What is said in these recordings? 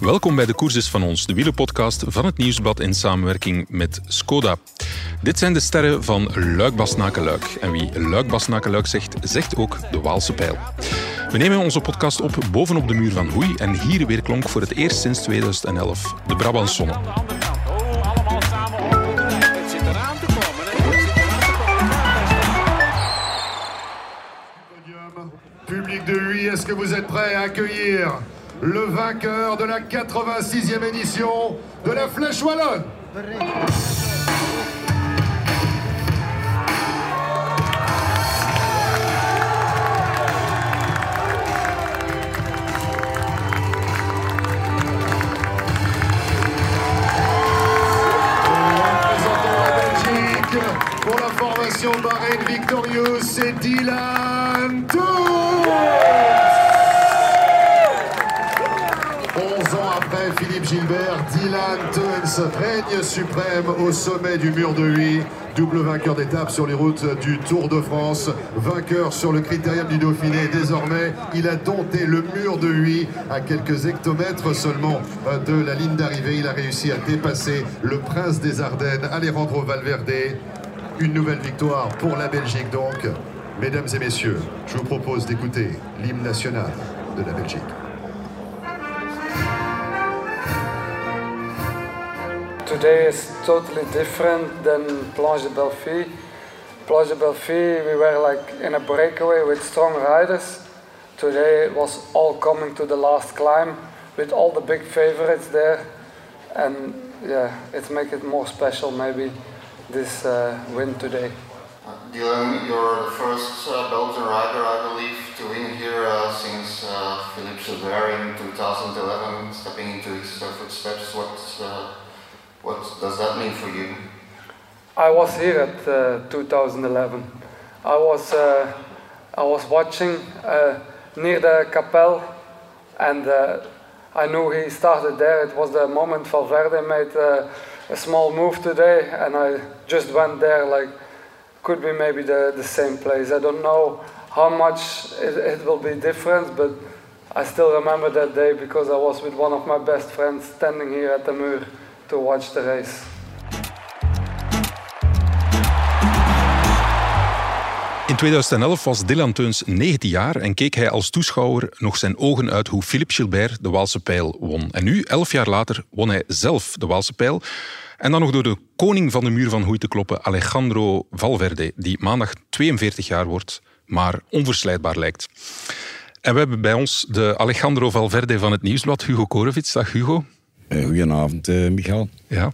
Welkom bij de Koerses van ons, de wielerpodcast van het Nieuwsblad in samenwerking met Skoda. Dit zijn de sterren van Luik Basnaken Luik. En wie Luik Basnaken Luik zegt, zegt ook de Waalse pijl. We nemen onze podcast op bovenop de muur van Hoei en hier weer klonk voor het eerst sinds 2011 de Brabantsonne. De Huy, est-ce que vous êtes prêts à accueillir le vainqueur de la 86e édition de la Flèche Wallonne? Pour la formation Bahreïn Victorious, c'est Dylan Règne suprême au sommet du mur de Huy. Double vainqueur d'étape sur les routes du Tour de France, vainqueur sur le critérium du Dauphiné. Désormais, il a dompté le mur de Huy à quelques hectomètres seulement de la ligne d'arrivée. Il a réussi à dépasser le prince des Ardennes, Alejandro Valverde. Une nouvelle victoire pour la Belgique donc. Mesdames et messieurs, je vous propose d'écouter l'hymne national de la Belgique. Today is totally different than Planche de Belfi. Planche de Belfi, we were like in a breakaway with strong riders. Today it was all coming to the last climb with all the big favorites there. And yeah, it makes it more special maybe this uh, win today. Dylan, you're the first uh, Belgian rider, I believe, to win here uh, since uh, Philippe Gilbert in 2011, stepping into his uh, footsteps. What, uh, what does that mean for you? I was here at uh, 2011. I was uh, I was watching uh, near the Capelle, and uh, I knew he started there. It was the moment Valverde made uh, a small move today, and I just went there. Like, could be maybe the, the same place. I don't know how much it, it will be different, but I still remember that day because I was with one of my best friends standing here at the Muur to watch the race. In 2011 was Dylan Teuns 19 jaar en keek hij als toeschouwer nog zijn ogen uit hoe Philippe Gilbert de Waalse pijl won. En nu, 11 jaar later, won hij zelf de Waalse pijl. En dan nog door de koning van de muur van Hoei te kloppen, Alejandro Valverde, die maandag 42 jaar wordt, maar onverslijdbaar lijkt. En we hebben bij ons de Alejandro Valverde van het Nieuwsblad, Hugo Korevits. Dag Hugo. Eh, Goedenavond, Michael. Ja.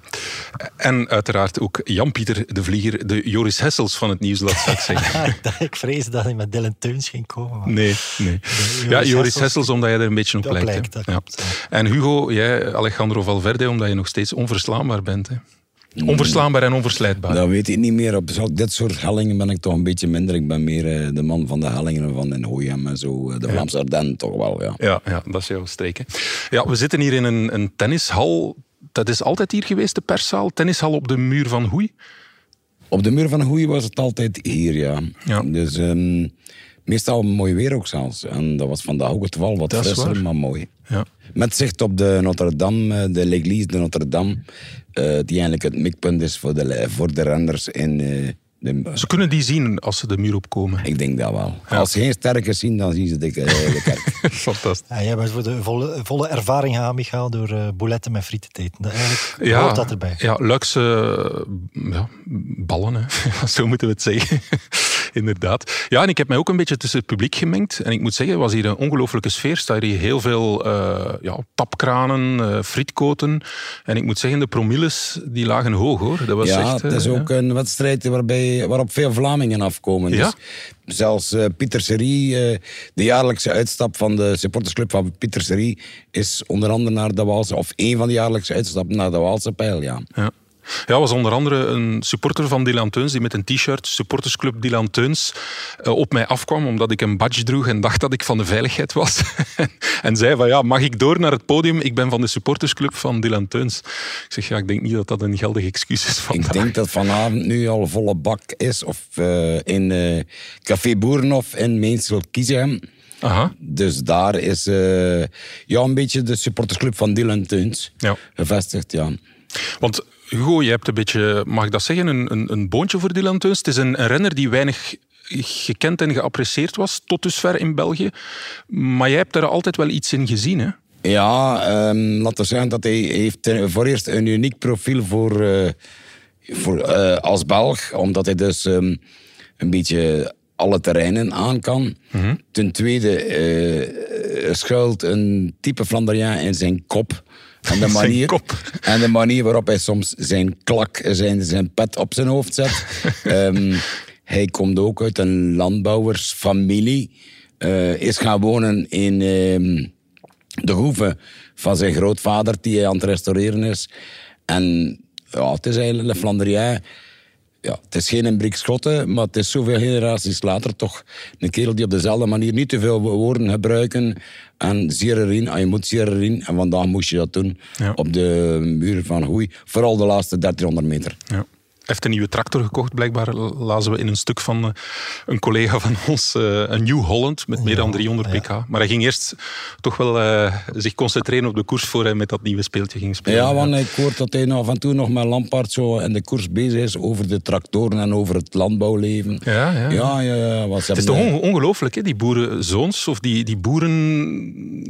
En uiteraard ook Jan-Pieter de Vlieger, de Joris Hessels van het Nieuwsblad, zou ik zeggen. ik vrees dat hij met Dylan Teuns ging komen. maar- Nee, nee. Joris Ja, Joris Hessels- Hessels, omdat je er een beetje op lijkt. lijkt, ja. En Hugo, jij, Alejandro Valverde, omdat je nog steeds onverslaanbaar bent. Hè? Onverslaanbaar en onverslijdbaar. Dat weet ik niet meer. Op dit soort hellingen ben ik toch een beetje minder. Ik ben meer eh, de man van de hellingen van Den Hooyam en zo. eh, De Vlaamse Ardennen toch wel, ja. Ja, ja, dat is jouw streek. hè. Ja, we zitten hier in een, een tennishal. Dat is altijd hier geweest, de perszaal. Tennishal op de muur van Hoei. Op de muur van Hoei was het altijd hier, ja. Ja. Dus ehm, meestal mooi weer ook zelfs. En dat was vandaag ook het geval. Wat frisser, maar mooi. Ja. Met zicht op de Notre-Dame, eh, de l'église de Notre-Dame. Eh, die eigenlijk het mikpunt is voor de, voor de renners in eh, Ze kunnen die zien als ze de muur opkomen. Ik denk dat wel. Als ze geen sterke zien, dan zien ze de, eh, de kerk. Fantastisch. Ja, jij bent voor de volle, volle ervaring gaan, Michael, door eh bouletten met frieten te eten. Dat eigenlijk Ja, hoort dat erbij. Ja, Luikse eh, ja, ballen, hè. zo moeten we het zeggen. Inderdaad. Ja, en ik heb mij ook een beetje tussen het publiek gemengd. En ik moet zeggen, het was hier een ongelofelijke sfeer. Er staan hier heel veel eh, ja, tapkranen, eh, frietkoten. En ik moet zeggen, de promilles die lagen hoog, hoor. Dat was ja, echt, het is ook ja. een wedstrijd waarbij, waarop veel Vlamingen afkomen. Ja? Dus zelfs eh, Pieter Serie, eh, de jaarlijkse uitstap van de supportersclub van Pieter Serie, is onder andere naar de Waalse, of één van de jaarlijkse uitstappen naar de Waalse pijl, ja. Ja. Ja, was onder andere een supporter van Dylan Teuns die met een t-shirt, supportersclub Dylan Teuns, eh, op mij afkwam omdat ik een badge droeg en dacht dat ik van de veiligheid was. en zei van ja, mag ik door naar het podium? Ik ben van de supportersclub van Dylan Teuns. Ik zeg ja, ik denk niet dat dat een geldig excuus is vandaag. Ik denk dat vanavond nu al volle bak is. Of uh, in uh, Café Boerenhof in Meensel Kiezegem. Aha. Dus daar is uh, ja, een beetje de supportersclub van Dylan Teuns Ja. gevestigd. Ja. Want Hugo, je hebt een beetje, mag ik dat zeggen, een, een, een boontje voor Dylan Teuns. Het is een, een renner die weinig gekend en geapprecieerd was tot dusver in België. Maar jij hebt daar altijd wel iets in gezien, hè? Ja, um, laten we zeggen dat hij heeft voor eerst een uniek profiel voor, uh, voor, uh, als Belg. Omdat hij dus um, een beetje alle terreinen aan kan. Mhm. Mm -hmm. Ten tweede uh, schuilt een type Flandriaan in zijn kop. En de, manier, kop. en de manier waarop hij soms zijn klak, zijn, zijn pet op zijn hoofd zet. um, hij komt ook uit een landbouwersfamilie. Uh, is gaan wonen in um, de hoeve van zijn grootvader, die hij aan het restaureren is. En ja, het is eigenlijk een Flandriaan. Ja, het is geen Embrik Schotte, maar het is zoveel generaties later toch een kerel die op dezelfde manier niet te veel woorden gebruiken. En Ziererin, en je moet Ziererin. En vandaag moest je dat doen ja. op de muur van Hoei. Vooral de laatste 1300 meter. Ja heeft een nieuwe tractor gekocht, blijkbaar lazen we in een stuk van uh, een collega van ons, uh, een New Holland met meer dan 300 pk. Ja. Maar hij ging eerst toch wel uh, zich concentreren op de koers voor hij met dat nieuwe speeltje ging spelen. Ja, want ik hoor dat hij af en toe nog met Lampaard zo in de koers bezig is over de tractoren en over het landbouwleven. Ja, ja. ja, ja, ja het is toch on ongelooflijk, hè? die boerenzoons of die, die boeren...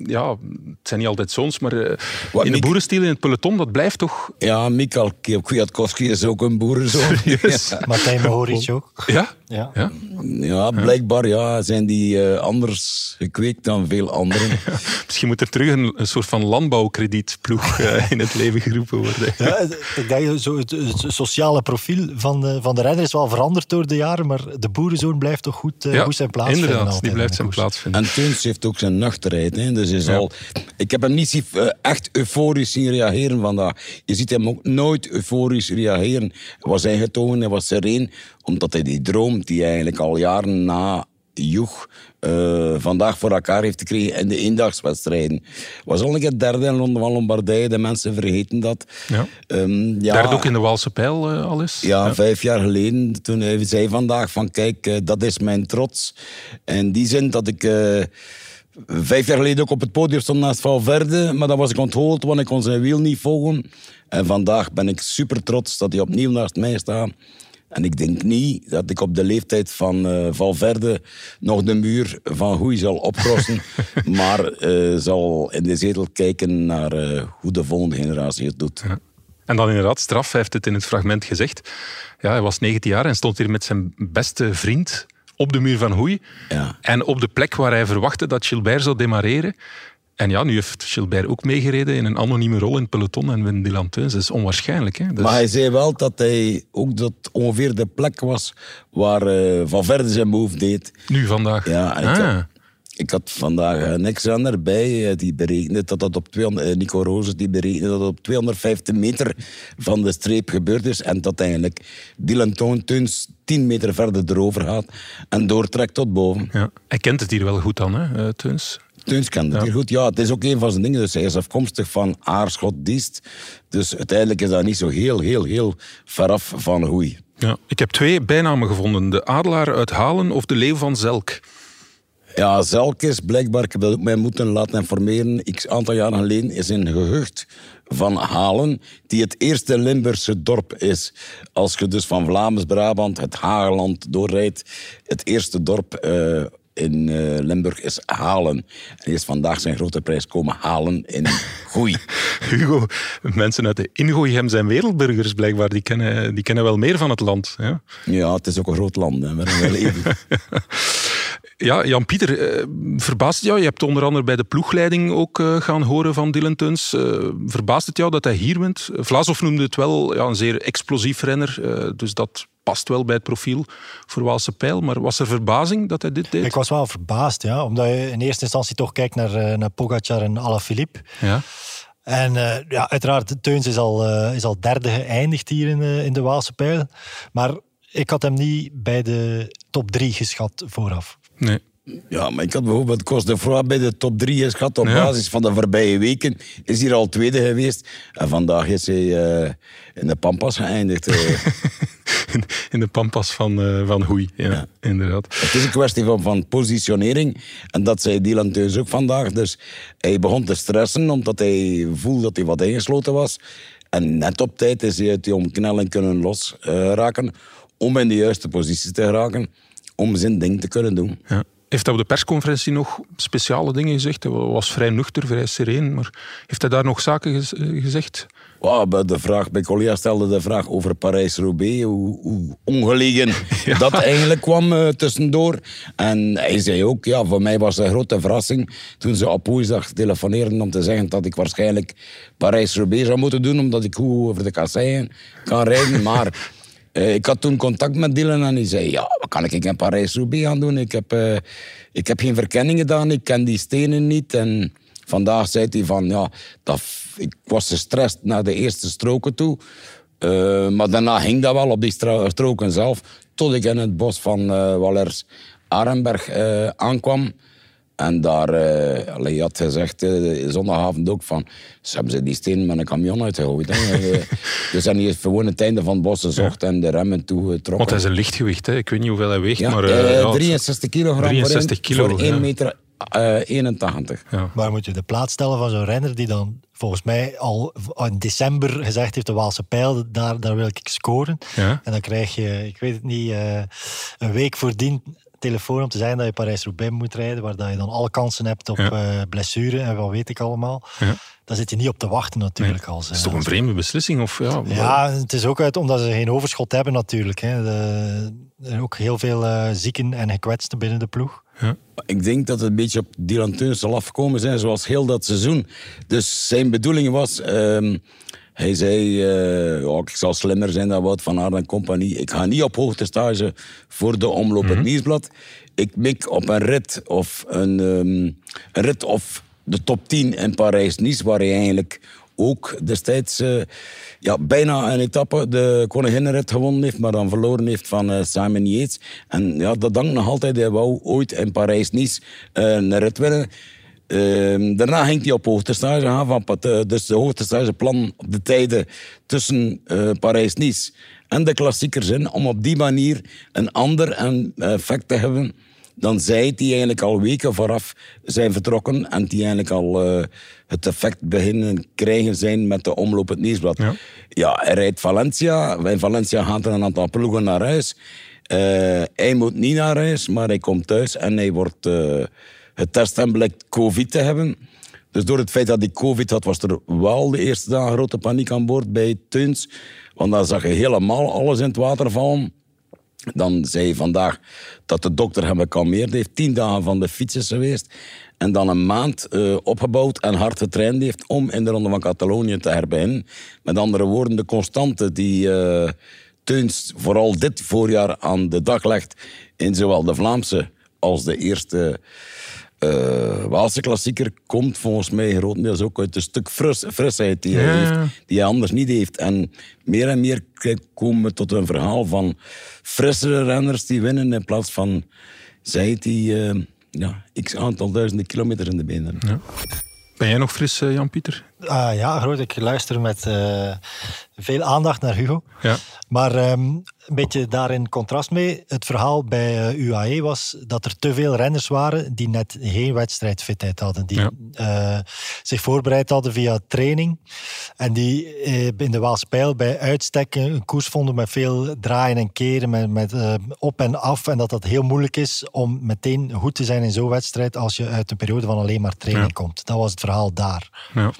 Ja, het zijn niet altijd zoons, maar Wat, in de boerenstiel in het peloton, dat blijft toch... Ja, Mikael Kwiatkowski is ook een boeren. Serieus? Ja. Martijn Mohoric ook. Ja? Ja. ja? Ja, blijkbaar ja, zijn die uh, anders gekweekt dan veel anderen. Misschien moet er terug een, een soort van landbouwkredietploeg uh, in het leven geroepen worden. Ja, ik denk zo het, het, sociale profiel van de, van de renner is wel veranderd door de jaren, maar de boerenzoon blijft toch goed, uh, ja, goed zijn plaats inderdaad, vinden. die blijft zijn plaats vinden. En Teuns heeft ook zijn nuchterheid. Hè? Dus is ja. al, ik heb hem niet echt euforisch zien reageren vandaag. Je ziet hem ook nooit euforisch reageren. Hij was ingetogen, hij was sereen, omdat hij die droom die eigenlijk al jaren na Joeg uh, vandaag voor elkaar heeft gekregen in de eendagswedstrijden. Was al een keer derde in Londen van Lombardije, de mensen vergeten dat. Ja. Um, ja, derde ook in de Waalse Pijl uh, al eens? Ja, ja, vijf jaar geleden. Toen hij zei vandaag van kijk, uh, dat is mijn trots. In die zin dat ik... eh, Vijf jaar geleden ook op het podium stond naast Valverde, maar dan was ik onthoofd, want ik kon zijn wiel niet volgen. En vandaag ben ik super trots dat hij opnieuw naast mij staat. En ik denk niet dat ik op de leeftijd van uh, Valverde nog de muur van Hoei zal opkrossen, maar uh, zal in de zetel kijken naar uh, hoe de volgende generatie het doet. Ja. En dan inderdaad, Straf heeft het in het fragment gezegd. Ja, hij was 19 jaar en stond hier met zijn beste vriend op de muur van Hoei. Ja. En op de plek waar hij verwachtte dat Gilbert zou demareren. En ja, nu heeft Gilbert ook meegereden in een anonieme rol in het peloton en wint Dylan Teuns. Dat is onwaarschijnlijk. Hè? Dus... Maar hij zei wel dat hij ook dat ongeveer de plek was waar uh, Van Verde zijn move deed. Nu, vandaag? Ja, ik, ah. had, ik had vandaag uh, niks aan erbij. Die berekende dat dat op 200, uh, Nico die berekende dat dat op 250 meter van de streep gebeurd is. En dat eigenlijk Dylan Teuns 10 meter verder erover gaat en doortrekt tot boven. Ja. Hij kent het hier wel goed dan, hè, Teuns? Teuns Ja. goed. Ja, het is ook een van zijn dingen. Dus hij is afkomstig van Aarschot-Diest. Dus uiteindelijk is dat niet zo heel, heel, heel veraf van Hoei. Ja. Ik heb twee bijnamen gevonden. De adelaar uit Halen of de leeuw van Zelk. Ja, Zelk is blijkbaar, ik heb dat ook mij moeten laten informeren, x aantal jaren geleden is een gehucht van Halen, die het eerste Limburgse dorp is. Als je dus van Vlaams-Brabant het Hageland doorrijdt, het eerste dorp uh, in uh, Limburg is Halen. En die is vandaag zijn grote prijs komen halen in Goei. Hugo, mensen uit de Ingooihem zijn wereldburgers blijkbaar. Die kennen, die kennen wel meer van het land. Ja, ja het is ook een groot land. Hè, maar wel even. Ja, Jan-Pieter, eh, verbaast het jou? Je hebt onder andere bij de ploegleiding ook uh, gaan horen van Dylan Teuns. Uh, verbaast het jou dat hij hier wint? Vlaasov noemde het wel ja, een zeer explosief renner, dus dat past wel bij het profiel voor Waalse Pijl. Maar was er verbazing dat hij dit deed? Ik was wel verbaasd, ja, omdat je in eerste instantie toch kijkt naar, naar Pogacar en Alaphilippe. Ja. En uh, ja, uiteraard, Teuns is al, uh, is al derde geëindigd hier in, uh, in de Waalse Pijl. Maar ik had hem niet bij de top drie geschat vooraf. Nee. Ja, maar ik had bijvoorbeeld Cos de Froid bij de top 3 geschat op ja. basis van de voorbije weken. Is hier al tweede geweest. En vandaag is hij uh, in de Pampas geëindigd. Uh. in de Pampas van, uh, van Hoei, ja, ja, inderdaad. Het is een kwestie van, van positionering. En dat zei Dylan Teus ook vandaag. Dus hij begon te stressen omdat hij voelde dat hij wat ingesloten was. En net op tijd is hij uit die omknelling kunnen losraken. om in de juiste positie te geraken. Om zijn ding te kunnen doen. Ja. Heeft hij op de persconferentie nog speciale dingen gezegd? Hij was vrij nuchter, vrij sereen. Maar heeft hij daar nog zaken gez gezegd? Wow, de vraag, bij collega stelde de vraag over Parijs-Roubaix. Hoe, hoe, ongelegen ja. dat eigenlijk kwam uh, tussendoor. En hij zei ook, ja, voor mij was het een grote verrassing toen ze op woensdag telefoneerden om te zeggen dat ik waarschijnlijk Parijs-Roubaix zou moeten doen, omdat ik goed over de kasseien kan rijden. Maar uh, ik had toen contact met Dylan en hij zei: Ja, wat kan ik in Parijs-Roubaix gaan doen? Ik heb, uh, ik heb geen verkenning gedaan, ik ken die stenen niet. En vandaag zei hij: van, ja, dat, Ik was gestrest naar de eerste stroken toe. Uh, maar daarna ging dat wel op die stroken zelf. Tot ik in het bos van Wallers Arenberg aankwam. En daar, uh, allee, je had gezegd uh, zondagavond ook van, ze hebben ze die steen met een camion uitgegooid. dus dan is gewoon het einde van het bos gezocht ja. en de remmen toegetrokken. Want hij is een lichtgewicht, hè? ik weet niet hoeveel hij weegt. Ja, maar, uh, 63 kilogram 63 voor, kilo, voor 1 meter 81. Maar moet je de plaats stellen van zo'n renner die dan volgens mij al in december gezegd heeft, de Waalse pijl, daar, daar wil ik scoren. En dan krijg je, ik weet het niet, een week voordien telefoon om te zeggen dat je Parijs-Roubaix moet rijden, waar dat je dan alle kansen hebt op ja. uh, blessure en wat weet ik allemaal. Ja. Daar zit je niet op te wachten natuurlijk. Nee. Als, het is toch een vreemde beslissing? Of, ja, ja, het is ook uit omdat ze geen overschot hebben natuurlijk. Hè. De, er zijn ook heel veel uh, zieken en gekwetsten binnen de ploeg. Ja. Ik denk dat het een beetje op Dylan Teuns zal afkomen zijn, zoals heel dat seizoen. Dus zijn bedoeling was... Um, hij zei, uh, oh, ik zal slimmer zijn dan Wout van Aert en compagnie. Ik ga niet op hoogtestage voor de omloop mm -hmm. het nieuwsblad. Ik mik op een rit of een, um, een rit of de top 10 in Parijs-Nice, waar hij eigenlijk ook destijds uh, ja, bijna een etappe de koninginnenrit gewonnen heeft, maar dan verloren heeft van uh, Simon Yates. En ja, dat dankt nog altijd. Hij wou ooit in Parijs-Nice een rit winnen. Uh, daarna ging hij op hoogtestage gaan, van, dus de hoogtestageplan op de tijden tussen uh, Parijs-Nice en de klassiekers in, om op die manier een ander effect te hebben dan zij die eigenlijk al weken vooraf zijn vertrokken en die eigenlijk al uh, het effect beginnen krijgen zijn met de omloop het nieuwsblad. Ja. ja, hij rijdt Valencia. Bij Valencia gaat er een aantal ploegen naar huis. Uh, hij moet niet naar huis, maar hij komt thuis en hij wordt uh, getest en blijkt COVID te hebben. Dus door het feit dat hij COVID had, was er wel de eerste dagen grote paniek aan boord bij Teuns. Want dan zag je helemaal alles in het water vallen. Dan zei hij vandaag dat de dokter hem gekalmeerd heeft. Tien dagen van de fiets is geweest. En dan een maand uh, opgebouwd en hard getraind heeft om in de Ronde van Catalonië te herbeginnen. Met andere woorden, de constante die uh, Teuns vooral dit voorjaar aan de dag legt in zowel de Vlaamse als de eerste uh, Waalse klassieker komt volgens mij grotendeels ook uit een stuk fris, frisheid die hij Ja. heeft, die hij anders niet heeft. En meer en meer komen we tot een verhaal van frissere renners die winnen in plaats van zij die uh, ja, x aantal duizenden kilometer in de benen hebben. Ben jij nog fris, uh, Jan-Pieter? Uh, ja, groot. Ik luister met uh, veel aandacht naar Hugo. Ja. Maar um, een beetje daarin contrast mee. Het verhaal bij uh, UAE was dat er te veel renners waren die net geen wedstrijdfitheid hadden. Die ja. zich voorbereid hadden via training. En die in de Waalspijl bij uitstek een koers vonden met veel draaien en keren. Met, met op en af. En dat dat heel moeilijk is om meteen goed te zijn in zo'n wedstrijd als je uit een periode van alleen maar training ja. komt. Dat was het verhaal daar. Ja.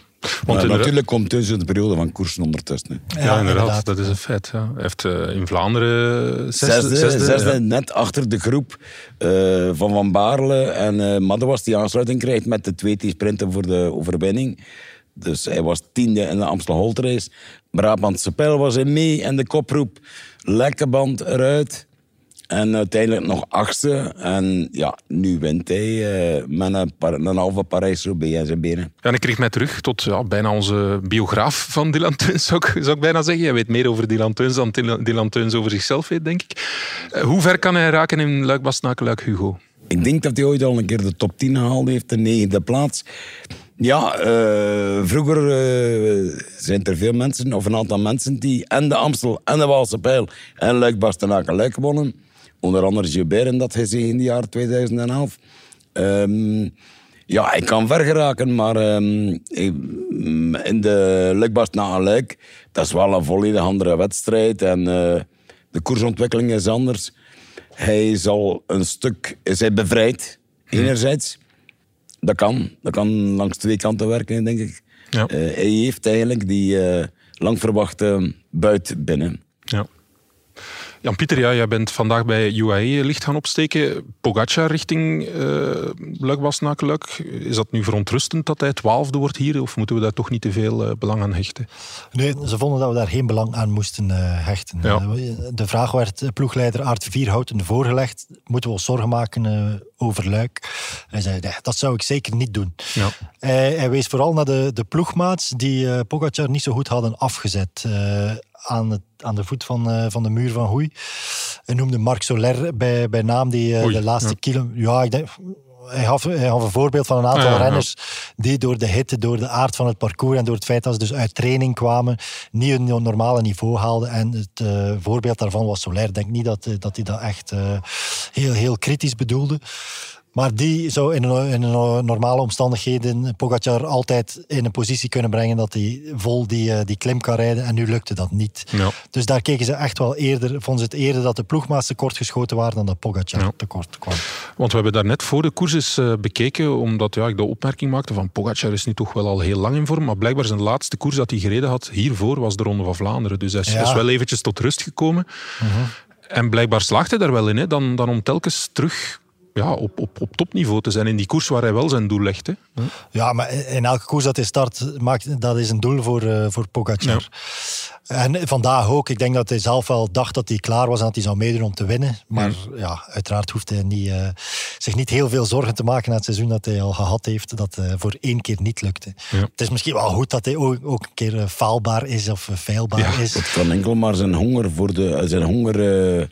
Want ja, natuurlijk komt tussen de periode van koersen ondertussen. Ja, ja inderdaad, inderdaad, dat is een feit. Ja. Hij heeft uh, in Vlaanderen zesde, zesde, zesde, zesde ja. net achter de groep uh, van Van Baarle en uh, Madouas die aansluiting krijgt met de twee die sprinten voor de overwinning. Dus hij was tiende in de Amstel Holt race. Brabantse Pijl was er mee en de koproep. Lekke band eruit. En uiteindelijk nog achtste. En ja, nu wint hij uh, met een, een halve Parijs-Roubaix zijn benen. Ja, en ik kreeg mij terug tot ja, bijna onze biograaf van Dylan Teuns, zou ik, zou ik bijna zeggen. Jij weet meer over Dylan Teuns dan Dylan Teuns over zichzelf weet, denk ik. Uh, hoe ver kan hij raken in Luik-Bastenaken-Luik, Hugo? Ik denk dat hij ooit al een keer de top 10 gehaald heeft, de negende plaats. Ja, uh, vroeger uh, zijn er veel mensen, of een aantal mensen, die en de Amstel en de Waalse Pijl en Luik Bastenaken Luik wonnen. Onder andere Gilbert in dat gezien in het jaar 2011. Um, ehm, ja, ik kan ver geraken, maar um, in de Luik Bastenaken Luik, dat is wel een volledig andere wedstrijd. En uh, de koersontwikkeling is anders. Hij zal een stuk, is hij bevrijd, enerzijds dat kan. Dat kan langs twee kanten werken, denk ik. Ja. Uh, hij heeft eigenlijk die uh, lang verwachte buit binnen. Ja. Jan-Pieter, ja, jij bent vandaag bij UAE licht gaan opsteken. Pogacar richting uh, luik luik Is dat nu verontrustend dat hij twaalfde wordt hier? Of moeten we daar toch niet te veel uh, belang aan hechten? Nee, ze vonden dat we daar geen belang aan moesten uh, hechten. Ja. de vraag werd ploegleider Aart Vierhouten voorgelegd. Moeten we ons zorgen maken over Luik? Hij zei, nee, dat zou ik zeker niet doen. Ja. Hij, hij, wees vooral naar de, de ploegmaats die Pogacar niet zo goed hadden afgezet aan, het, aan de voet van, uh, van de muur van Hoei. Hij noemde Marc Soler bij, bij naam, die uh, de laatste ja. kilo... Ja, ik denk... Hij gaf, hij gaf een voorbeeld van een aantal renners die door de hitte, door de aard van het parcours en door het feit dat ze dus uit training kwamen, niet een normale niveau haalden. En het uh, voorbeeld daarvan was Soler. Ik denk niet dat, dat hij dat echt heel, heel kritisch bedoelde. Maar die zou in, in normale omstandigheden Pogacar altijd in een positie kunnen brengen dat hij vol die, eh, die klim kan rijden. En nu lukte dat niet. Ja. Dus daar keken ze echt wel eerder, vonden ze het eerder dat de ploegmaats tekort geschoten waren dan dat Pogacar ja. tekort kwam. Want we hebben daar net voor de koers eens uh, bekeken, omdat ja, ik de opmerking maakte van Pogacar is nu toch wel al heel lang in vorm. Maar blijkbaar zijn laatste koers dat hij gereden had hiervoor was de Ronde van Vlaanderen. Dus hij is, is wel eventjes tot rust gekomen. Uh En blijkbaar slaagt hij daar wel in, hè, dan, dan om telkens terug ja, op, op, op topniveau te zijn in die koers waar hij wel zijn doel legt. Hè. Ja, maar in elke koers dat hij start, maakt, dat is een doel voor, uh, voor Pogacar. En vandaag ook. Ik denk dat hij zelf wel dacht dat hij klaar was en dat hij zou meedoen om te winnen. Maar ja, uiteraard hoeft hij niet, uh, zich niet heel veel zorgen te maken na het seizoen dat hij al gehad heeft. Dat uh, voor één keer niet lukte. Het is misschien wel goed dat hij ook, ook een keer faalbaar is of feilbaar is. Het kan enkel maar zijn honger voor de... Zijn honger,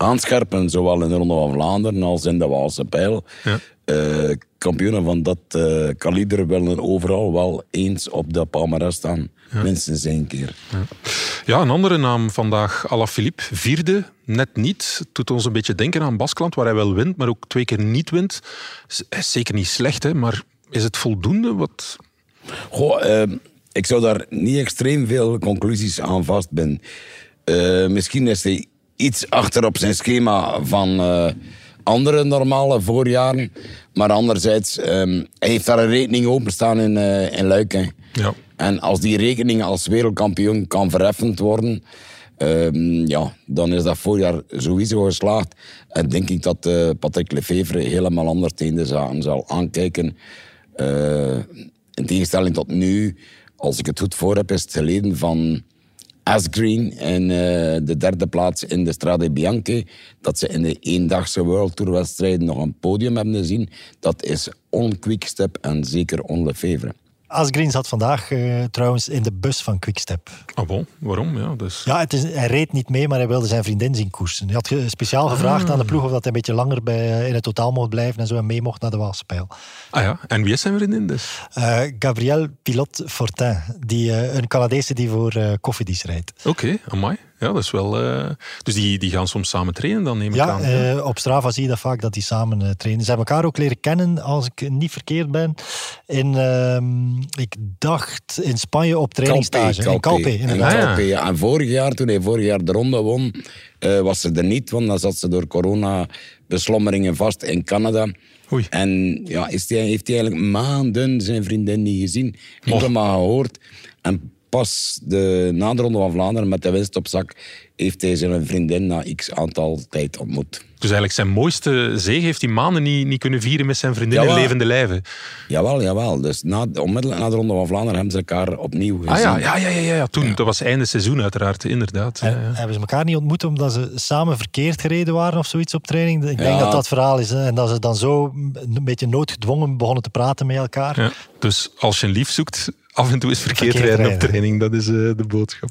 aanscherpen, zowel in de Ronde van Vlaanderen als in de Waalse Pijl. Ja. Uh, kampioenen van dat uh, kaliber willen overal wel eens op de palmarès staan. Minstens één keer. Ja. ja. een andere naam vandaag, Alaphilippe. Vierde, net niet. Doet ons een beetje denken aan Baskeland, waar hij wel wint, maar ook twee keer niet wint. Hij is zeker niet slecht, hè, maar is het voldoende? Wat... Goh, uh, ik zou daar niet extreem veel conclusies aan vastbinden. misschien is hij iets achter op zijn schema van uh, andere normale voorjaren. Maar anderzijds, um, hij heeft daar een rekening openstaan in, uh, in Luik. Ja. En als die rekening als wereldkampioen kan verheffend worden, um, ja, dan is dat voorjaar sowieso geslaagd. En denk ik dat uh, Patrick Lefevre helemaal anders tegen de zaken zal aankijken. in tegenstelling tot nu, als ik het goed voor heb, is het geleden van Asgreen en uh, de derde plaats in de Strade Bianche. Dat ze in de eendagse World Tour wedstrijden nog een podium hebben gezien. Dat is on Quickstep en zeker on Lefevre. Asgreen zat vandaag uh, trouwens in de bus van Quickstep. Ah bon, waarom? Ja, dus... ja het is, hij reed niet mee, maar hij wilde zijn vriendin zien koersen. Hij had speciaal ah. gevraagd aan de ploeg of dat hij een beetje langer bij, eh, in het totaal mocht blijven en zo en mee mocht naar de Waalspijl. Ah ja, en wie is zijn vriendin dus? Uh, Gabrielle Pilote Fortin, die, uh, een Canadese die voor uh, Cofidis rijdt. Oké, okay, amai. Ja, dat is wel. Uh, dus die, die gaan soms samen trainen, dan neem ik ja, aan. Uh, op Strava zie je dat vaak dat die samen uh, trainen. Ze hebben elkaar ook leren kennen, als ik niet verkeerd ben. In, ehm, ik dacht in Spanje op trainingstage. Calpe, in Calpe, in Calpe. Ja. En vorig jaar, toen hij vorig jaar de ronde won, was ze er niet, want dan zat ze door corona-beslommeringen vast in Canada. Oei. En ja, is die, heeft hij eigenlijk maanden zijn vriendin niet gezien. Helemaal gehoord. En pas de, na de Ronde van Vlaanderen met de winst op zak heeft hij zijn vriendin na x aantal tijd ontmoet. Dus eigenlijk zijn mooiste zege heeft hij maanden niet, niet kunnen vieren met zijn vriendin in levende lijven. Jawel, jawel. Dus na, onmiddellijk na de Ronde van Vlaanderen hebben ze elkaar opnieuw gezien. Ah ja, ja, ja, ja, ja. toen. Dat was einde seizoen uiteraard, inderdaad. En, hebben ze elkaar niet ontmoet omdat ze samen verkeerd gereden waren of zoiets op training? Ik denk dat dat verhaal is. Hè? En dat ze dan zo een beetje noodgedwongen begonnen te praten met elkaar. Dus als je een lief zoekt, af en toe is verkeerd, verkeerd rijden, rijden op training. Dat is uh, de boodschap.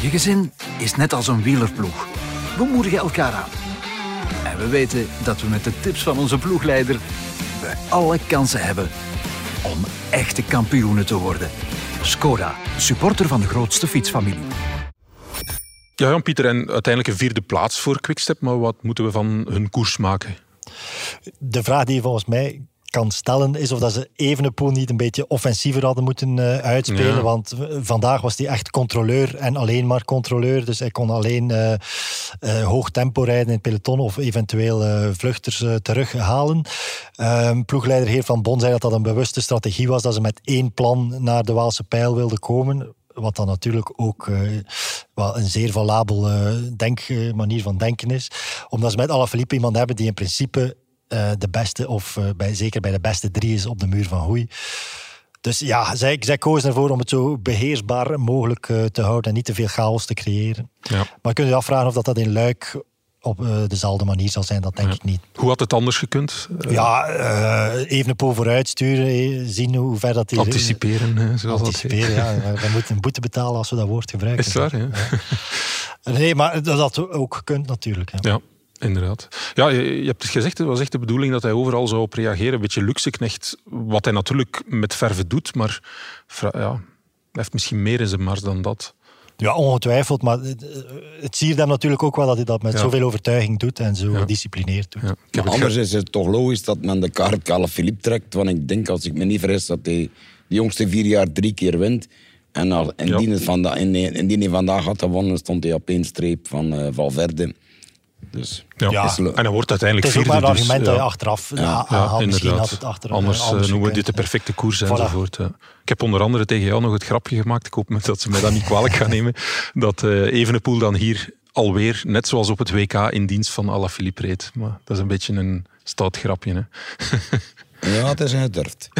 Je gezin is net als een wielerploeg. We moedigen elkaar aan. En we weten dat we met de tips van onze ploegleider we alle kansen hebben om echte kampioenen te worden. Skoda, supporter van de grootste fietsfamilie. Ja, Jan-Pieter, en uiteindelijk een vierde plaats voor Quickstep. Maar wat moeten we van hun koers maken? De vraag die volgens mij kan stellen, is of dat ze Evenepoel niet een beetje offensiever hadden moeten uh, uitspelen. Want vandaag was hij echt controleur en alleen maar controleur. Dus hij kon alleen uh, hoog tempo rijden in het peloton of eventueel vluchters terughalen. Um, ploegleider Heer van Bon zei dat dat een bewuste strategie was, dat ze met één plan naar de Waalse pijl wilden komen. Wat dan natuurlijk ook uh, een zeer valabel denk, manier van denken is. Omdat ze met Alaphilippe iemand hebben die in principe de beste, of bij, zeker bij de beste drie is op de muur van Hoei. Dus ja, zij, zij kozen ervoor om het zo beheersbaar mogelijk uh, te houden en niet te veel chaos te creëren. Ja. Maar kun je afvragen of dat, dat in Luik op uh, dezelfde manier zal zijn, dat denk ja. ik niet. Hoe had het anders gekund? Uh, ja, uh, even een po vooruit sturen, zien hoe ver dat... Die, anticiperen, zoals anticiperen, dat ja. We moeten een boete betalen als we dat woord gebruiken. Is waar, ja. Nee, maar dat had ook gekund natuurlijk. Ja. Inderdaad. Ja, je, je, hebt het gezegd, het was echt de bedoeling dat hij overal zou op reageren. Een beetje luxeknecht, wat hij natuurlijk met verven doet, maar ja, hij heeft misschien meer in zijn mars dan dat. Ja, ongetwijfeld, maar het zie je hem natuurlijk ook wel dat hij dat met ja. zoveel overtuiging doet en zo ja. gedisciplineerd doet. Ja. Maar anders is het toch logisch dat men de kaart Cale Philippe trekt, want ik denk, als ik me niet vergis, dat hij de jongste vier jaar drie keer wint. En al, indien, het vanda, indien hij vandaag had gewonnen, stond hij op één streep van uh, Valverde. Dus ja. ja. en dan wordt uiteindelijk vierde. Het is ook maar een dus, argument dat je achteraf ja. ja, ja misschien had het achter Anders, anders uh, noemen we dit de perfecte koers voilà. enzovoort. Ja. Ik heb onder andere tegen jou nog het grapje gemaakt. Ik hoop dat ze mij dat niet kwalijk gaan nemen. Dat uh, Evenepoel dan hier alweer, net zoals op het WK, in dienst van Alaphilippe reed. Maar dat is een beetje een stout grapje. Hè. Ja, het is gedurfd.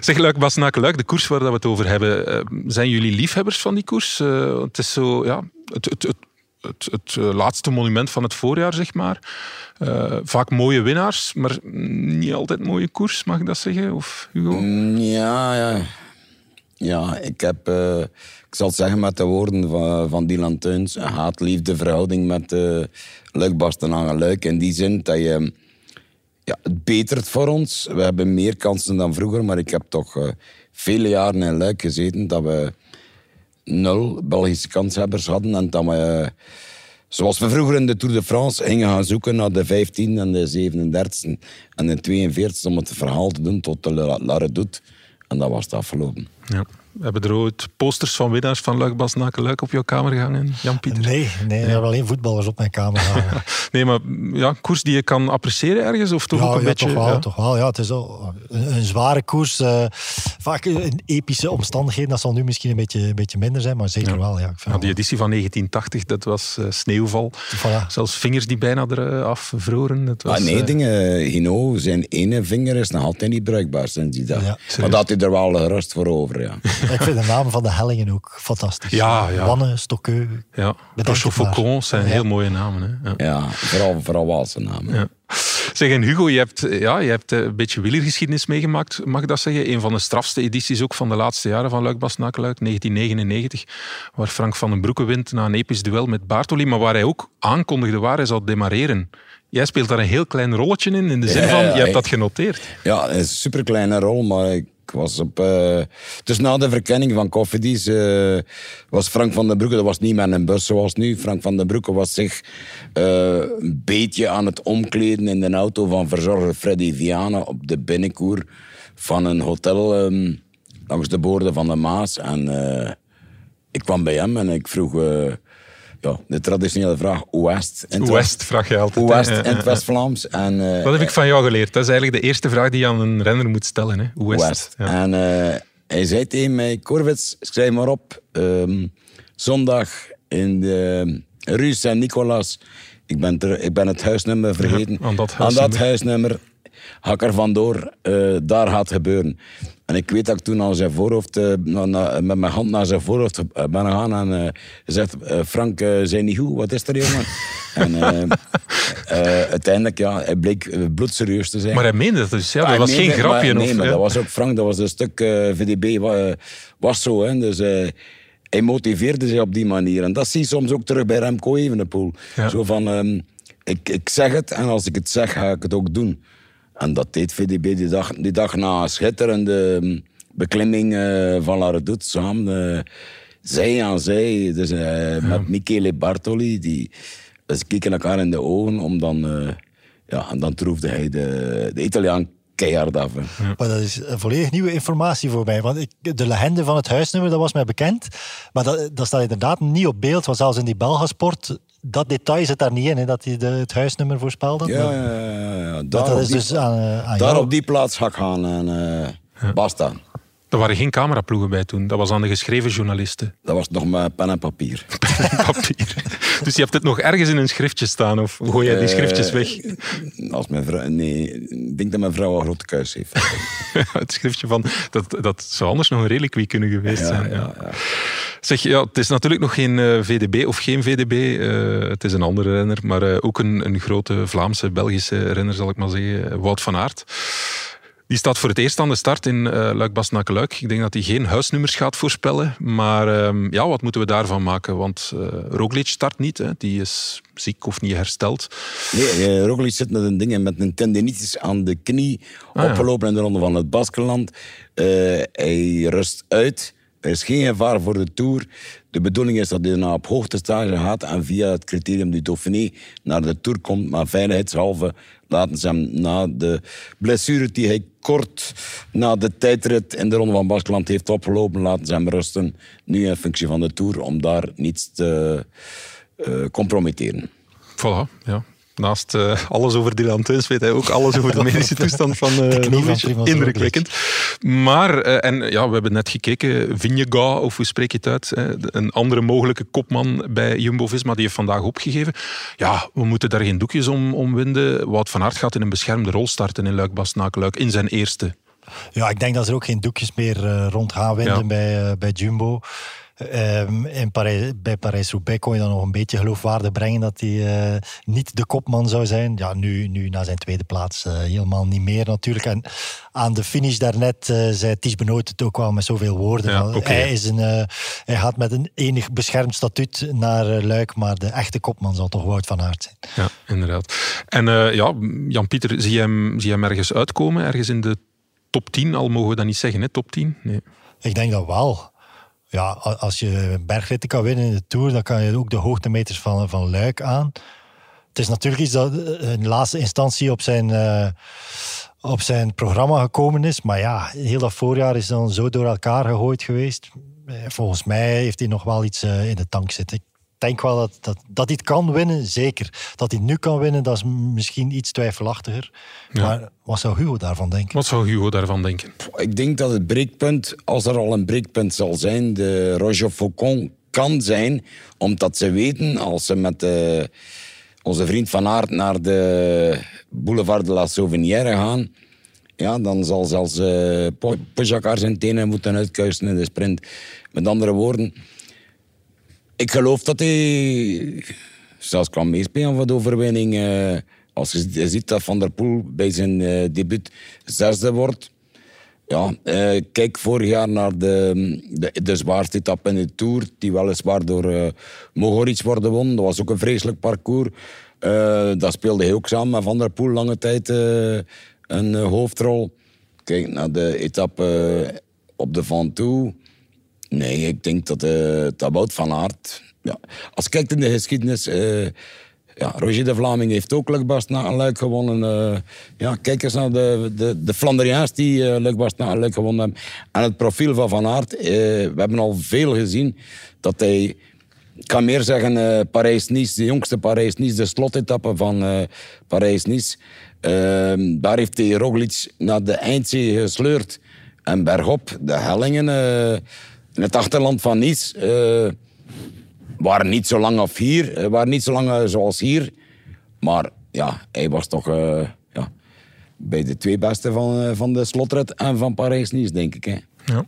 zeg, Luik Basnaken, Luik, de koers waar we het over hebben. Zijn jullie liefhebbers van die koers? Uh, het is zo, ja, het, het, het het, uh, laatste monument van het voorjaar, zeg maar. Uh, vaak mooie winnaars, maar niet altijd mooie koers, mag ik dat zeggen? Of Hugo? Mm, ja, ja. Ja, ik heb, uh, ik zal het zeggen met de woorden van, Dylan Teuns, een haat-liefde verhouding met uh, Luik Bastenaken Luik. In die zin dat je, ja, het betert voor ons. We hebben meer kansen dan vroeger, maar ik heb toch vele jaren in Luik gezeten dat we nul Belgische kanshebbers hadden. En dat we, zoals we vroeger in de Tour de France gingen gaan zoeken naar de 15 en de 37 en de 42 om het verhaal te doen tot de La Redoute. En dat was het afgelopen. Ja. Hebben er ooit posters van winnaars van Luik Luik op jouw kamer gehangen, Jan-Pieter? Nee, nee, er alleen voetballers op mijn kamer hangen. nee, maar ja, koers die je kan appreciëren ergens? Of toch ja, ook een ja, beetje, toch wel, ja. toch wel. Ja, het is al een, een zware koers. Uh, vaak in epische omstandigheden. Dat zal nu misschien een beetje, een beetje minder zijn, maar zeker wel. Ja, ik vind die editie van 1980, dat was uh, sneeuwval. Voilà. Zelfs vingers die bijna eraf vroren. Het was, ah, nee, uh, dingen. Hino, zijn ene vinger is nog altijd niet bruikbaar sinds die dag. maar dat hij er wel rust voor over, ja. ik vind de naam van de hellingen ook fantastisch. Ja, ja. Wanne, Stokkeu. Ja, Rochefoucauld zijn heel mooie namen. Hè. Ja, ja vooral, vooral Waalse namen. Ja. Zeg, en Hugo, je hebt, ja, je hebt een beetje wielergeschiedenis meegemaakt, mag ik dat zeggen? Een van de strafste edities ook van de laatste jaren van Luik Basnakeluik, 1999, waar Frank van den Broeke wint na een episch duel met Bartoli, maar waar hij ook aankondigde waar hij zou demareren. Jij speelt daar een heel klein rolletje in, in de zin van, je hebt dat genoteerd. Ja, een superkleine rol, maar ik was op... Uh, dus na de verkenning van Koffidies uh, was Frank van den Broeke, dat was niet met een bus zoals nu. Frank van den Broeke was zich uh, een beetje aan het omkleden in de auto van verzorger Freddy Viana op de binnenkoer van een hotel um, langs de boorden van de Maas. En ik kwam bij hem en ik vroeg ja, de traditionele vraag, West. West vraag je altijd. West in het West-Vlaams. En, uh, Wat heb ik van jou geleerd? Dat is eigenlijk de eerste vraag die je aan een renner moet stellen. Hè? West. West. Ja. En uh, hij zei tegen mij, Corvets, schrijf maar op. ehm, zondag in de Rue Saint-Nicolas. Ik ben, ter- ik ben het huisnummer vergeten. aan dat Aan huisnummer. dat huisnummer ga ik er vandoor. eh, daar gaat het gebeuren. En ik weet dat ik toen aan zijn voorhoofd, eh, na- na- met mijn hand naar zijn voorhoofd eh, ben gegaan en eh, gezegd, eh, Frank, eh zijn niet goed, wat is er jongen? en eh, eh, uiteindelijk, ja, hij bleek eh, bloedserieus te zijn. Maar hij meende dat dus, ja. Dat Hij was geen grapje. maar- Nee, of, maar ja. dat was ook Frank, dat was een stuk eh, VDB, wa- was zo. Hè. Dus eh, hij motiveerde zich op die manier. En dat zie je soms ook terug bij Remco Evenepoel. Ja. Zo van, ehm, ik, ik zeg het en als ik het zeg, ga ik het ook doen. En dat deed VDB die dag, die dag na een schitterende ehm, beklimming eh, van La Redoute samen. eh, zij aan zij, dus, eh, met Michele Bartoli. Die, ze keken elkaar in de ogen om dan... eh, ja, en dan troefde hij de, de Italiaan keihard af. hè. Maar dat is een volledig nieuwe informatie voor mij. Want ik, de legende van het huisnummer, dat was mij bekend. Maar dat, dat staat inderdaad niet op beeld. Want zelfs in die Belgasport, dat detail zit daar niet in. Hè, dat hij de, het huisnummer voorspelde. Ja, Maar ja, ja, ja. Daar, dat op is die, dus aan, eh, aan daar op die plaats ga ik gaan en eh, basta. Er waren geen cameraploegen bij toen. Dat was aan de geschreven journalisten. Dat was nog met pen en papier. Papier. Dus je hebt het nog ergens in een schriftje staan? Of gooi jij die Eh, schriftjes weg? Als mijn vrouw, nee, ik denk dat mijn vrouw een grote kuis heeft. het schriftje van... Dat, dat zou anders nog een reliquie kunnen geweest Ja, zijn. ja, ja. Zeg, ja, het is natuurlijk nog geen eh, VDB of geen VDB. eh, het is een andere renner, maar eh, ook een, een grote Vlaamse, Belgische renner, zal ik maar zeggen. Wout van Aert. Die staat voor het eerst aan de start in eh luik bastenaken Ik denk dat hij geen huisnummers gaat voorspellen. Maar ehm, ja, wat moeten we daarvan maken? Want eh Roglic start niet. Hè. Die is ziek of niet hersteld. Nee, Roglic zit met een ding en met een tendinitis aan de knie. Ah, ja. opgelopen in de ronde van het Baskenland. Hij rust uit. Er is geen gevaar voor de Tour. De bedoeling is dat hij na op hoogtestage gaat en via het criterium du Dauphiné naar de Tour komt. Maar veiligheidshalve laten ze hem na de blessure die hij kort na de tijdrit in de ronde van Baskeland heeft opgelopen, laten ze hem rusten. Nu in functie van de Tour om daar niets te eh, compromitteren. Voilà, ja. Naast eh, alles over Dylan Teuns weet hij ook alles over de medische toestand van Roglic. Primoz Indrukwekkend. Maar, eh, en ja, we hebben net gekeken, Vingegaard, of hoe spreek je het uit? hè, een andere mogelijke kopman bij Jumbo-Visma, die heeft vandaag opgegeven. Ja, we moeten daar geen doekjes om, om winden. Wout van Aert gaat in een beschermde rol starten in luik bastenaken in zijn eerste. Ja, ik denk dat er ook geen doekjes meer eh, rond gaan winden Ja. bij, bij Jumbo. Ehm, in Parijs, bij Parijs-Roubaix kon je dan nog een beetje geloofwaardig brengen dat hij eh, niet de kopman zou zijn. Ja, nu, nu na zijn tweede plaats eh, helemaal niet meer natuurlijk. En aan de finish daarnet eh zei Ties Benoot het ook wel met zoveel woorden. Ja, hij, is een, hij gaat met een enig beschermd statuut naar Luik, maar de echte kopman zal toch Wout van Aert zijn. Ja, inderdaad. En ja, Jan-Pieter, zie je, hem, zie je hem ergens uitkomen? Ergens in de top 10? Al mogen we dat niet zeggen, hè? top 10? Nee. Ik denk dat wel. Ja, als je bergritten kan winnen in de Tour, dan kan je ook de hoogtemeters van, van Luik aan. Het is natuurlijk iets dat eh, in laatste instantie op zijn, eh, op zijn programma gekomen is. Maar ja, heel dat voorjaar is dan zo door elkaar gegooid geweest. Eh, Volgens mij heeft hij nog wel iets in de tank zitten. Ik denk wel dat, dat, dat hij het kan winnen, zeker. Dat hij het nu kan winnen, dat is misschien iets twijfelachtiger. Ja. Maar wat zou Hugo daarvan denken? Wat zou Hugo daarvan denken? Ik denk dat het breekpunt, als er al een breekpunt zal zijn, de Roger Faucon kan zijn, omdat ze weten, als ze met eh, onze vriend Van Aert naar de Boulevard de la Sauvenière gaan, ja, dan zal zelfs eh Po- Pogacar zijn tenen moeten uitkuisen in de sprint. Met andere woorden, ik geloof dat hij zelfs kan meespelen voor de overwinning. eh, als je ziet dat Van der Poel bij zijn eh, debuut zesde wordt. Ja, eh, kijk vorig jaar naar de, de, zwaarste etappe in de Tour, die weliswaar door Mohoric worden won. Dat was ook een vreselijk parcours. Dat speelde hij ook samen met Van der Poel lange tijd een hoofdrol. Kijk naar de etappe op de Ventoux. Nee, ik denk dat, eh dat Wout van Aert... Ja, als je kijkt in de geschiedenis... eh, ja, Roger de Vlaming heeft ook Luik Bastenaken Luik gewonnen. eh. ja, kijk eens naar de, de, de Flandriaans die uh, Luik Bastenaken Luik gewonnen hebben. En het profiel van Van Aert. eh, we hebben al veel gezien dat hij... Ik kan meer zeggen, eh, Parijs-Nice, de jongste Parijs-Nice, de slotetappe van eh, Parijs-Nice. Ehm, daar heeft hij Roglic naar de eindzee gesleurd. En bergop, de hellingen uh, in het achterland van Nice uh, waren niet zo lang hier, waren niet zo lang zoals hier. Maar ja, hij was toch ja, bij de twee beste van, van de slotred en van Parijs-Nice, denk ik. Hè. Ja,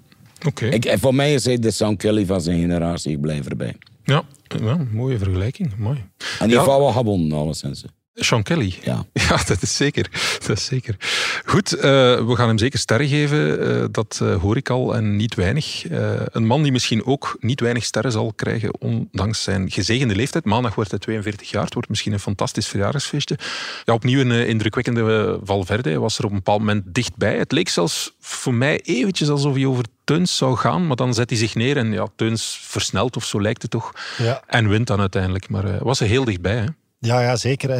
oké. Okay. Voor mij is hij de Sam Kelly van zijn generatie, ik blijf erbij. Ja, ja mooie vergelijking, mooi. En die ja. wel gewonnen, alleszins. Sean Kelly. Ja. ja, dat is zeker. Dat is zeker. Goed, uh, we gaan hem zeker sterren geven. Uh, dat uh, hoor ik al en niet weinig. een man die misschien ook niet weinig sterren zal krijgen, ondanks zijn gezegende leeftijd. Maandag wordt hij 42 jaar. Het wordt misschien een fantastisch verjaardagsfeestje. Ja, opnieuw een indrukwekkende Valverde. Hij was er op een bepaald moment dichtbij. Het leek zelfs voor mij eventjes alsof hij over Teuns zou gaan, maar dan zet hij zich neer en ja, Teuns versnelt of zo lijkt het toch. Ja. En wint dan uiteindelijk. Maar hij was er heel dichtbij. Hè? Ja, ja, zeker.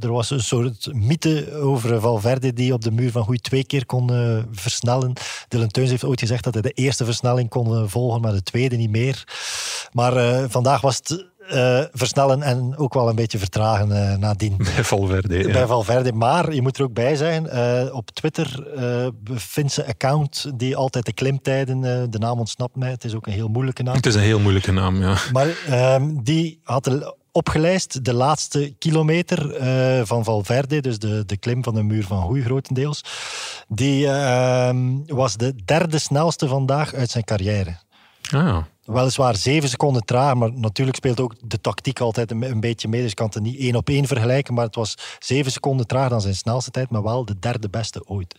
Er was een soort mythe over Valverde die op de muur van Goei twee keer kon uh, versnellen. Dylan Teuns heeft ooit gezegd dat hij de eerste versnelling kon volgen, maar de tweede niet meer. Maar uh, vandaag was het uh, versnellen en ook wel een beetje vertragen uh, nadien. Bij Valverde. Ja. Bij Valverde. Maar je moet er ook bij zijn, uh, op Twitter bevindt ze account die altijd de klimtijden, de naam ontsnapt mij, het is ook een heel moeilijke naam. Het is een heel moeilijke naam, ja. Maar ehm, die had opgelijst de laatste kilometer uh, van Valverde, dus de, de klim van de muur van Hoei grotendeels. Die uh, was de derde snelste vandaag uit zijn carrière. Ah. Weliswaar zeven seconden traag, maar natuurlijk speelt ook de tactiek altijd een, een, beetje mee. Dus je kan het niet één op één vergelijken. Maar het was zeven seconden traag dan zijn snelste tijd, maar wel de derde beste ooit.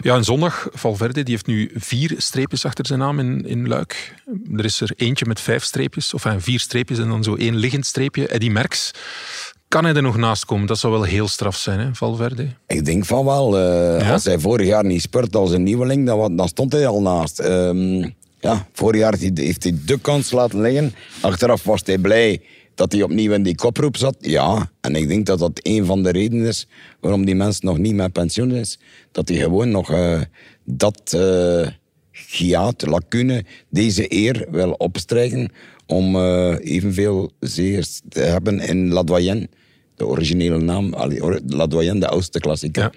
Ja, en zondag, Valverde, die heeft nu vier streepjes achter zijn naam in, in Luik. Er is er eentje met vijf streepjes, of enfin, vier streepjes en dan zo één liggend streepje. Eddie Merckx. Kan hij er nog naast komen? Dat zou wel heel straf zijn, hè, Valverde? Ik denk van wel. Uh, ja? Als hij vorig jaar niet spurt als een nieuweling, dan, dan stond hij al naast. Um, ja, vorig jaar heeft hij de kans laten liggen. Achteraf was hij blij dat hij opnieuw in die koproep zat. Ja, en ik denk dat dat een van de redenen is waarom die mens nog niet met pensioen is. Dat hij gewoon nog uh, dat uh, lacune, deze eer wil opstrijken om uh, evenveel zeers te hebben in La Doyenne. De originele naam, La Doyenne, de oudste klassieker.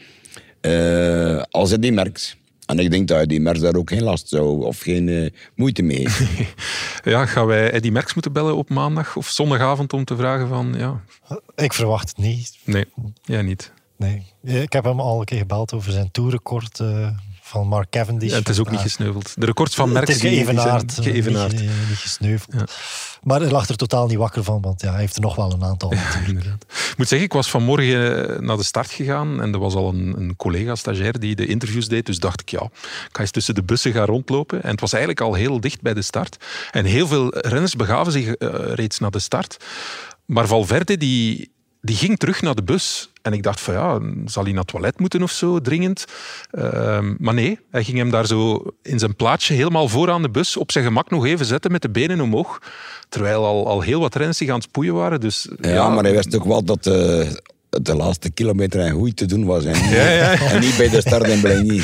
Ja. als hij die merkt. En ik denk dat Eddie Merckx daar ook geen last zou of geen uh, moeite mee heeft. ja, gaan wij Eddie Merckx moeten bellen op maandag of zondagavond om te vragen van... Ja. Ik verwacht het niet. Nee, jij niet. Nee, ik heb hem al een keer gebeld over zijn toerrecord uh, van Mark Cavendish. Ja, het is ook niet gesneuveld. De records van Merckx het is geëvenaard, die geëvenaard. Niet, niet gesneuveld. Ja. Maar hij lag er totaal niet wakker van, want ja, hij heeft er nog wel een aantal natuurlijk. Ik moet zeggen, ik was vanmorgen eh, naar de start gegaan en er was al een, een collega-stagiair die de interviews deed. Dus dacht ik, ja, ik ga eens tussen de bussen gaan rondlopen. En het was eigenlijk al heel dicht bij de start. En heel veel renners begaven zich uh, reeds naar de start. Maar Valverde, die, die ging terug naar de bus. En ik dacht van ja, zal hij naar het toilet moeten of zo, dringend? Uh, maar nee, hij ging hem daar zo in zijn plaatsje helemaal vooraan de bus op zijn gemak nog even zetten met de benen omhoog. Terwijl al, al heel wat renners zich aan het spoeien waren. Dus, ja, ja, maar hij wist ook wel dat... Uh de laatste kilometer en goed te doen was. En niet, ja, ja. En niet bij de start in Bligny.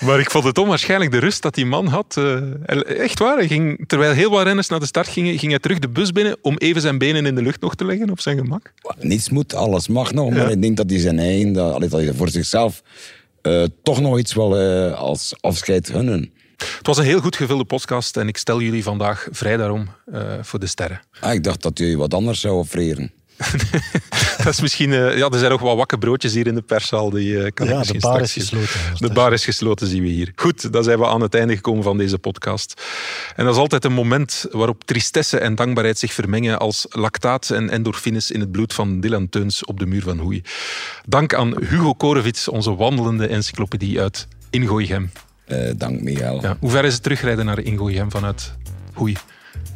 Maar ik vond het onwaarschijnlijk de rust dat die man had. Uh, echt waar. Hij ging, terwijl heel wat renners naar de start gingen, ging hij terug de bus binnen om even zijn benen in de lucht nog te leggen op zijn gemak. Niets moet, alles mag nog. Maar ik denk dat hij zijn eigen, dat, dat hij voor zichzelf uh, toch nog iets wel uh, als afscheid gunnen. Het was een heel goed gevulde podcast en ik stel jullie vandaag vrij daarom voor de sterren. Ah, ik dacht dat jullie wat anders zouden offreren. dat is misschien, uh, ja, er zijn nog wat wakke broodjes hier in de perszaal. Die, uh, kan ja, de bar is gesloten. De bar is gesloten, zien we hier. Goed, dan zijn we aan het einde gekomen van deze podcast. En dat is altijd een moment waarop tristesse en dankbaarheid zich vermengen als lactaat en endorfines in het bloed van Dylan Teuns op de muur van Hoei. Dank aan Hugo Korevits, onze wandelende encyclopedie uit Ingooigem. Uh, dank, Miguel. Ja, hoe ver is het terugrijden naar Ingooigem vanuit Hoei?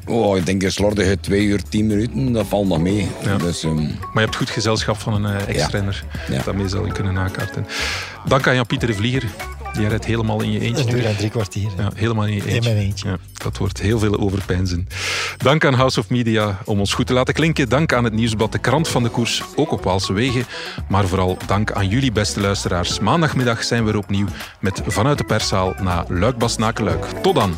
Oh, ik denk een slordige twee uur, tien minuten, dat valt nog mee. Ja. Dus, um... Maar je hebt goed gezelschap van een uh, ex-renner. Ja. Ja. Daarmee zal je kunnen nakarten. Dank aan Jan-Pieter de Vlieger. Die rijdt helemaal in je eentje. Een uur en drie kwartier. Ja, helemaal in je eentje. In mijn eentje. Ja, dat wordt heel veel overpijnzen. Dank aan House of Media om ons goed te laten klinken. Dank aan het Nieuwsblad De Krant van de Koers, ook op Waalse Wegen. Maar vooral dank aan jullie beste luisteraars. Maandagmiddag zijn we er opnieuw met Vanuit de Perszaal naar Luik-Bastenaken-Luik. Tot dan!